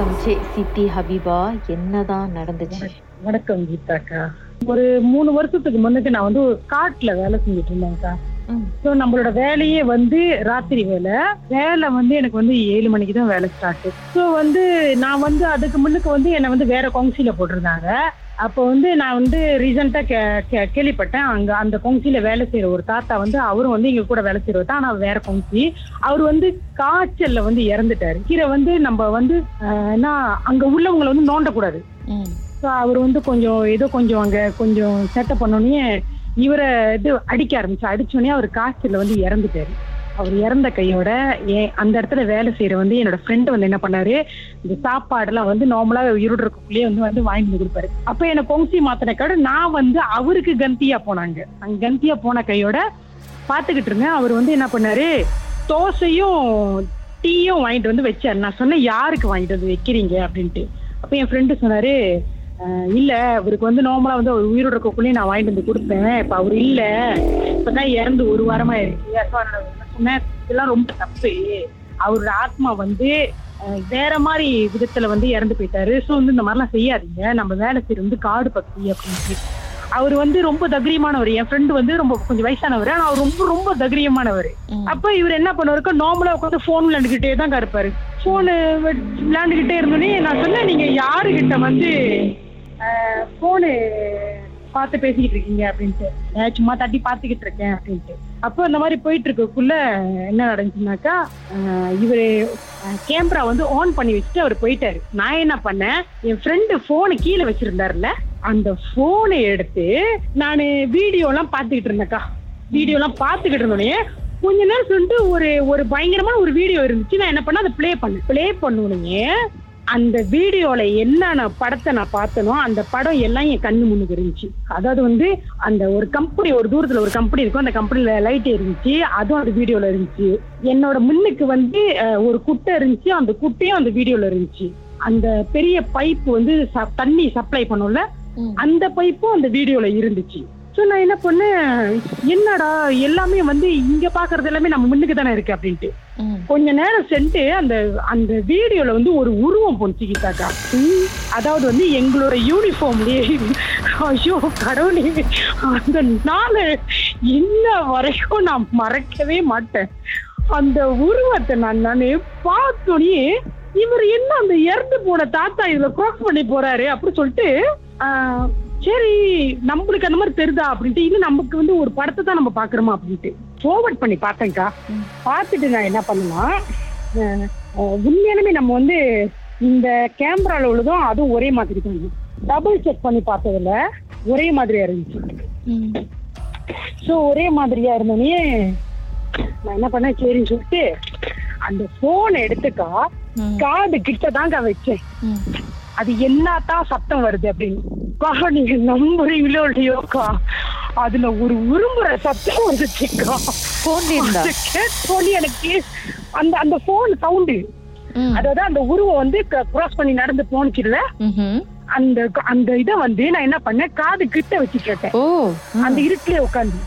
வணக்கம் சே சித்தி ஹபீபா. என்னதான் நடந்துச்சு? வணக்கம் கீதாக்கா. ஒரு மூணு வருஷத்துக்கு முன்னுக்கு நான் வந்து காட்டுல வேலை செஞ்சுட்டு இருந்தேன்க்கா. ஸோ நம்மளோட வேலையே வந்து ராத்திரி வேலை. வேலை வந்து எனக்கு வந்து ஏழு மணிக்கு தான் வேலை ஸ்டார்ட் ஸோ வந்து நான் வந்து அதுக்கு முன்னுக்கு வந்து என்னை வந்து வேற கொங்சில போட்டிருந்தாங்க. அப்போ வந்து நான் வந்து ரீசெண்டாக கே கே கேள்விப்பட்டேன். அங்கே அந்த கொங்சில வேலை செய்கிற ஒரு தாத்தா வந்து அவரும் வந்து எங்க கூட வேலை செய்கிறவர் தான் ஆனால் வேற கொங்சி அவர் வந்து காய்ச்சல்ல வந்து இறந்துட்டாரு. கீரை வந்து நம்ம வந்து என்ன அங்கே உள்ளவங்களை வந்து நோண்டக்கூடாது. ஸோ அவர் வந்து கொஞ்சம் ஏதோ கொஞ்சம் அங்க கொஞ்சம் செட்டப் பண்ணோடனே இவரை இது அடிக்க ஆரம்பிச்சு அடிச்சோடனே அவர் காய்ச்சல்ல வந்து இறந்துட்டாரு. அவர் இறந்த கையோட ஏன் அந்த இடத்துல வேலை செய்யற வந்து என்னோட ஃப்ரெண்டு வந்து என்ன பண்ணாரு இந்த சாப்பாடெல்லாம் வந்து நார்மலா உயிரோடு இருக்கக்குள்ளேயே வந்து வந்து வாங்கி கொடுப்பாரு. அப்ப என்ன பொங்கி மாத்தின கடை நான் வந்து அவருக்கு கந்தியா போனாங்க. அங்க கந்தியா போன கையோட பாத்துக்கிட்டு இருந்தேன். அவர் வந்து என்ன பண்ணாரு தோசையும் டீயும் வாங்கிட்டு வந்து வச்சாரு. நான் சொன்னேன் யாருக்கு வாங்கிட்டு வந்து வைக்கிறீங்க? அப்படின்ட்டு. அப்ப என் ஃப்ரெண்டு சொன்னாரு இல்ல அவருக்கு வந்து நார்மலா வந்து அவர் உயிரோட இருக்கக்குள்ளேயே நான் வாங்கிட்டு வந்து கொடுப்பேன். இப்ப அவர் இல்ல. இப்பதான் இறந்து ஒரு வாரமா இருக்கு இதெல்லாம் ரொம்ப தப்பு. அவரோட ஆத்மா வந்து வேற மாதிரி விதத்துல வந்து இறந்து போயிட்டாரு. ஸோ வந்து இந்த மாதிரிலாம் செய்யாதீங்க. நம்ம வேலை செய்யறது வந்து காடு பக்தி அப்படின்னு அவர் வந்து ரொம்ப தகிரியமானவர். என் ஃப்ரெண்டு வந்து ரொம்ப கொஞ்சம் வயசானவர். ஆனா அவர் ரொம்ப ரொம்ப தகிரியமானவர். அப்ப இவர் என்ன பண்ணுவாருக்கோ நார்மலா உட்காந்து போன் விளையாண்டுகிட்டே தான் இருப்பாரு போன் விளையாண்டுகிட்டே இருந்தோடனே நான் சொன்னேன் நீங்க யாருகிட்ட வந்து போனு பார்த்து பேசிக்கிட்டு இருக்கீங்க அப்படின்ட்டு. சும்மா தட்டி பார்த்துக்கிட்டு இருக்கேன் அப்படின்ட்டு. அப்போ இந்த மாதிரி போயிட்டு இருக்கக்குள்ள என்ன நடந்துச்சுனாக்கா இவர் இவரு கேமரா வந்து ஆன் பண்ணி வச்சுட்டு அவர் போயிட்டாரு. நான் என்ன பண்ணேன் என் ஃப்ரெண்டு போனு கீழே வச்சிருந்தாருல அந்த போனை எடுத்து நான் வீடியோ எல்லாம் பார்த்துக்கிட்டு இருந்தேக்கா வீடியோ எல்லாம் பார்த்துக்கிட்டு இருந்தோடனே கொஞ்ச நேரம் சொல்லிட்டு ஒரு ஒரு பயங்கரமான ஒரு வீடியோ இருந்துச்சு. நான் என்ன பண்ணேன் அதை ப்ளே பண்ணேன். ப்ளே பண்ணுனே அந்த வீடியோல என்னென்ன படத்தை நான் பார்த்தனோ அந்த படம் எல்லாம் என் கண்ணு முன்னுக்கு இருந்துச்சு. அதாவது வந்து அந்த ஒரு கம்பெனி ஒரு தூரத்துல ஒரு கம்பெனி இருக்கும். அந்த கம்பெனில லைட் இருந்துச்சு. அதுவும் அந்த வீடியோல இருந்துச்சு. என்னோட முன்னுக்கு வந்து ஒரு குட்டை இருந்துச்சு. அந்த குட்டையும் அந்த வீடியோல இருந்துச்சு. அந்த பெரிய பைப் வந்து தண்ணி சப்ளை பண்ணும்ல. அந்த பைப்பும் அந்த வீடியோல இருந்துச்சு. ஸோ நான் என்ன பண்ணேன்? என்னடா எல்லாமே வந்து இங்க பாக்குறது எல்லாமே நம்ம முன்னுக்கு தானே இருக்கு அப்படின்ட்டு. கொஞ்ச நேரம் சென்று அந்த அந்த வீடியோல வந்து ஒரு உருவம் ம், அதாவது வந்து எங்களோட யூனிஃபார்ம்லயே ஐயோ கடவுளே அந்த நாள் இன்ன வரைக்கும் நான் மறக்கவே மாட்டேன். அந்த உருவத்தை நான் நானு பார்த்தோன்னே இவர் என்ன அந்த இறந்து போன தாத்தா இதுல கிராஸ் பண்ணி போறாரு அப்படி சொல்லிட்டு நம்மளுக்கு அந்த மாதிரி தெரியுதா அப்படின்ட்டு இது நமக்கு வந்து ஒரு படத்தை தான் நம்ம பாக்குறோமா அப்படின்ட்டு ஃபார்வர்ட் பண்ணி பார்த்தேன்க்கா. பார்த்துட்டு நான் என்ன அஹ், உண்மையாலுமே நம்ம வந்து இந்த கேமரால உள்ளதும் அதுவும் ஒரே மாதிரி தான் டபுள் செக் பண்ணி பார்த்ததுல ஒரே மாதிரியா இருந்துச்சு. ஸோ ஒரே மாதிரியா இருந்தோடனே நான் என்ன பண்ணேன் சரின்னு சொல்லிட்டு அந்த போனை எடுத்துக்கா. காது கிட்ட தாங்க வச்சேன். அது என்னத்தான் சத்தம் வருது அப்படின்னு. நீங்க நம்புறீங்களோ இல்லையோக்கா அதுல ஒரு உருமுற சத்தம் வந்துச்சுக்கா கேட்டோன்னே எனக்கு அந்த அந்த போன் சவுண்டு. அதாவது அந்த உருவம் வந்து கிராஸ் பண்ணி நடந்து போனுச்சுல்ல ம்ஹும். அந்த அந்த இதை வந்து நான் என்ன பண்ணேன்? காது கிட்ட வச்சு கேட்டேன். அந்த இருட்டிலே உட்காந்து.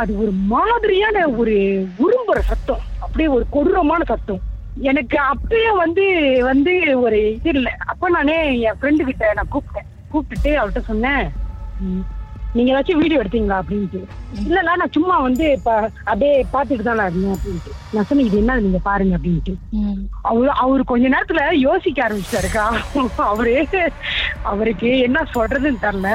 அது ஒரு மாதிரியான ஒரு உரும்புற சத்தம். அப்படியே ஒரு கொடூரமான சத்தம். எனக்கு அப்பயே வந்து வந்து ஒரு இது இல்லை. அப்ப நானே என் ஃப்ரெண்டு கிட்ட நான் கூப்பிட்டேன். கூப்பிட்டுட்டு அவர்கிட்ட சொன்னேன் "ம், நீங்க ஏதாச்சும் வீடியோ எடுத்தீங்களா? அப்படின்ட்டு. இல்லல நான் சும்மா வந்து அப்படியே பாத்துட்டு தான் இருந்தேன் அப்படின்ட்டு. நான் சொன்னேன் இது என்ன நீங்க பாருங்க அப்படின்ட்டு. அவரு அவரு கொஞ்ச நேரத்துல யோசிக்க ஆரம்பிச்சிட்டாருக்கா அவரு அவருக்கு என்ன சொல்றதுன்னு தெரியல.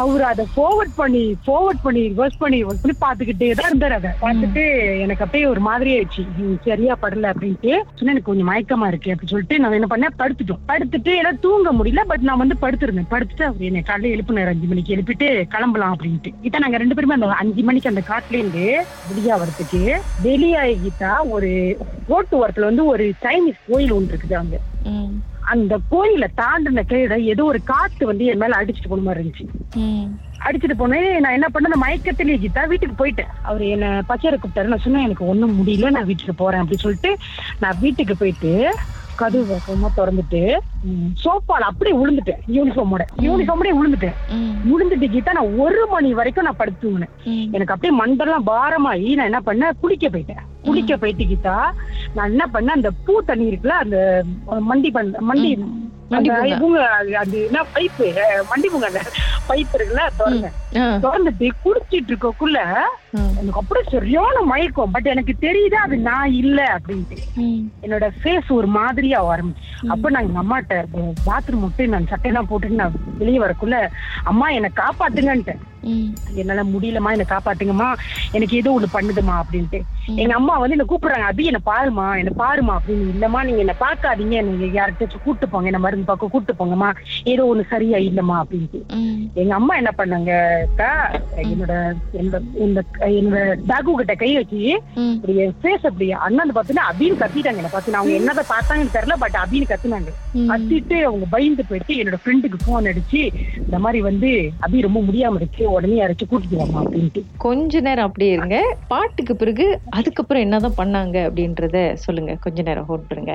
அவர் அதை forward பண்ணி forward பண்ணி ரிவர்ஸ் பண்ணி ரிவர்ஸ் பண்ணி பாத்துக்கிட்டே தான் இருந்தார் அதை பார்த்துட்டு எனக்கு அப்படியே ஒரு மாதிரி ஆயிடுச்சு. சரியா படல அப்படின்ட்டு. சொன்னா எனக்கு கொஞ்சம் மயக்கமா இருக்கு அப்படின்னு சொல்லிட்டு நான் என்ன பண்ணேன் படுத்துட்டோம். படுத்துட்டு எல்லாம் தூங்க முடியல பட் நான் வந்து படுத்திருந்தேன். படுத்துட்டு அவர் என்னை காலையில எழுப்பினார். அஞ்சு மணிக்கு எழுப்பிட்டு கிளம்பலாம் அப்படின்ட்டு. இதான் நாங்க ரெண்டு பேருமே அந்த அஞ்சு மணிக்கு அந்த காட்டுல இருந்து வெளியா வரதுக்கு வெளியாகிட்டா ஒரு ஓட்டு ஓரத்துல வந்து ஒரு சைனீஸ் கோயில் ஒன்று இருக்குது அங்க. அந்த கோயிலை தாண்டின கையில ஏதோ ஒரு காத்து வந்து என் மேல அடிச்சுட்டு போன மாதிரி இருந்துச்சு. அடிச்சுட்டு போனேன் நான் என்ன பண்ண மயக்கத்திலேயே கீதா வீட்டுக்கு போயிட்டேன். அவர் என்ன பச்சையரை கூப்பிட்டாரு. நான் சொன்னேன் எனக்கு ஒண்ணும் முடியல நான் வீட்டுக்கு போறேன் அப்படின்னு சொல்லிட்டு நான் வீட்டுக்கு போயிட்டு கதவு வேகமா திறந்துட்டு சோஃபால அப்படியே விழுந்துட்டேன் யூனிஃபார்மோட யூனிஃபார்மோட விழுந்துட்டேன். விழுந்துட்டு கீதா நான் ஒரு மணி வரைக்கும் நான் படுத்து தூங்கினேன். ம். எனக்கு அப்படியே மண்டெல்லாம் பாரமாயி நான் என்ன பண்ணேன் குளிக்க போயிட்டேன். குளிக்க போயிட்டு கீதா நான் என்ன பண்ணேன் அந்த பூ தண்ணி இருக்குல்ல அந்த மண்டி பண் மண்டி அது என்ன பைப்பு மண்டி பூங்க பைப் இருக்குல்ல திறந்தேன் திறந்துட்டு குடிச்சிட்டு இருக்கக்குள்ள எனக்கு அப்படியே சரியான மயக்கம். பட் எனக்கு தெரியுது அது நான் இல்ல அப்படின்ட்டு. என்னோட ஃபேஸ் ஒரு மாதிரியா ஆரம்பிச்சு. அப்ப நான் எங்க அம்மாட்ட பாத்ரூம் விட்டு நான் சட்டையெல்லாம் போட்டுட்டு நான் வெளியே வரக்குள்ள அம்மா என்னை காப்பாத்துங்கன்ட்டேன் ம், என்னால முடியலமா என்னை காப்பாத்துங்கம்மா எனக்கு ஏதோ ஒண்ணு பண்ணுதுமா அப்படின்ட்டு. எங்க அம்மா வந்து என்ன கூப்பிடுறாங்க அபி என்ன பாருமா என்ன பாருமா அப்படின்னு. இல்லம்மா நீங்க என்ன பார்க்காதீங்க நீங்க யார்கிட்டச்சும் கூட்டு போங்க என்ன மருந்து பார்க்க கூட்டு போங்கம்மா. ஏதோ ஒண்ணு சரியா இல்லம்மா அப்படின்ட்டு. எங்க அம்மா என்ன பண்ணாங்க என்னோட என்னோட என்னோட டாகு கிட்ட கை வச்சு. இப்படி என் ஃபேஸ் அப்படி அண்ணன் பார்த்தீங்கன்னா அபின்னு கத்திட்டாங்க என்ன பார்த்து. அவங்க என்னதை பார்த்தாங்கன்னு தெரியல பட் அபின்னு கத்துனாங்க. கத்திட்டு அவங்க பயந்து போயிட்டு என்னோட ஃப்ரெண்டுக்கு போன் அடிச்சு இந்த மாதிரி வந்து அபி ரொம்ப முடியாம இருக்கு உடனே யாராச்சும் கூட்டிட்டு வாமா அப்படின்ட்டு. கொஞ்ச நேரம் அப்படியே இருங்க. பாட்டுக்கு பிறகு அதுக்கப்புறம் என்னதான் பண்ணாங்க அப்படின்றத சொல்லுங்க. கொஞ்ச நேரம் ஹோல்ட் பண்ணுங்க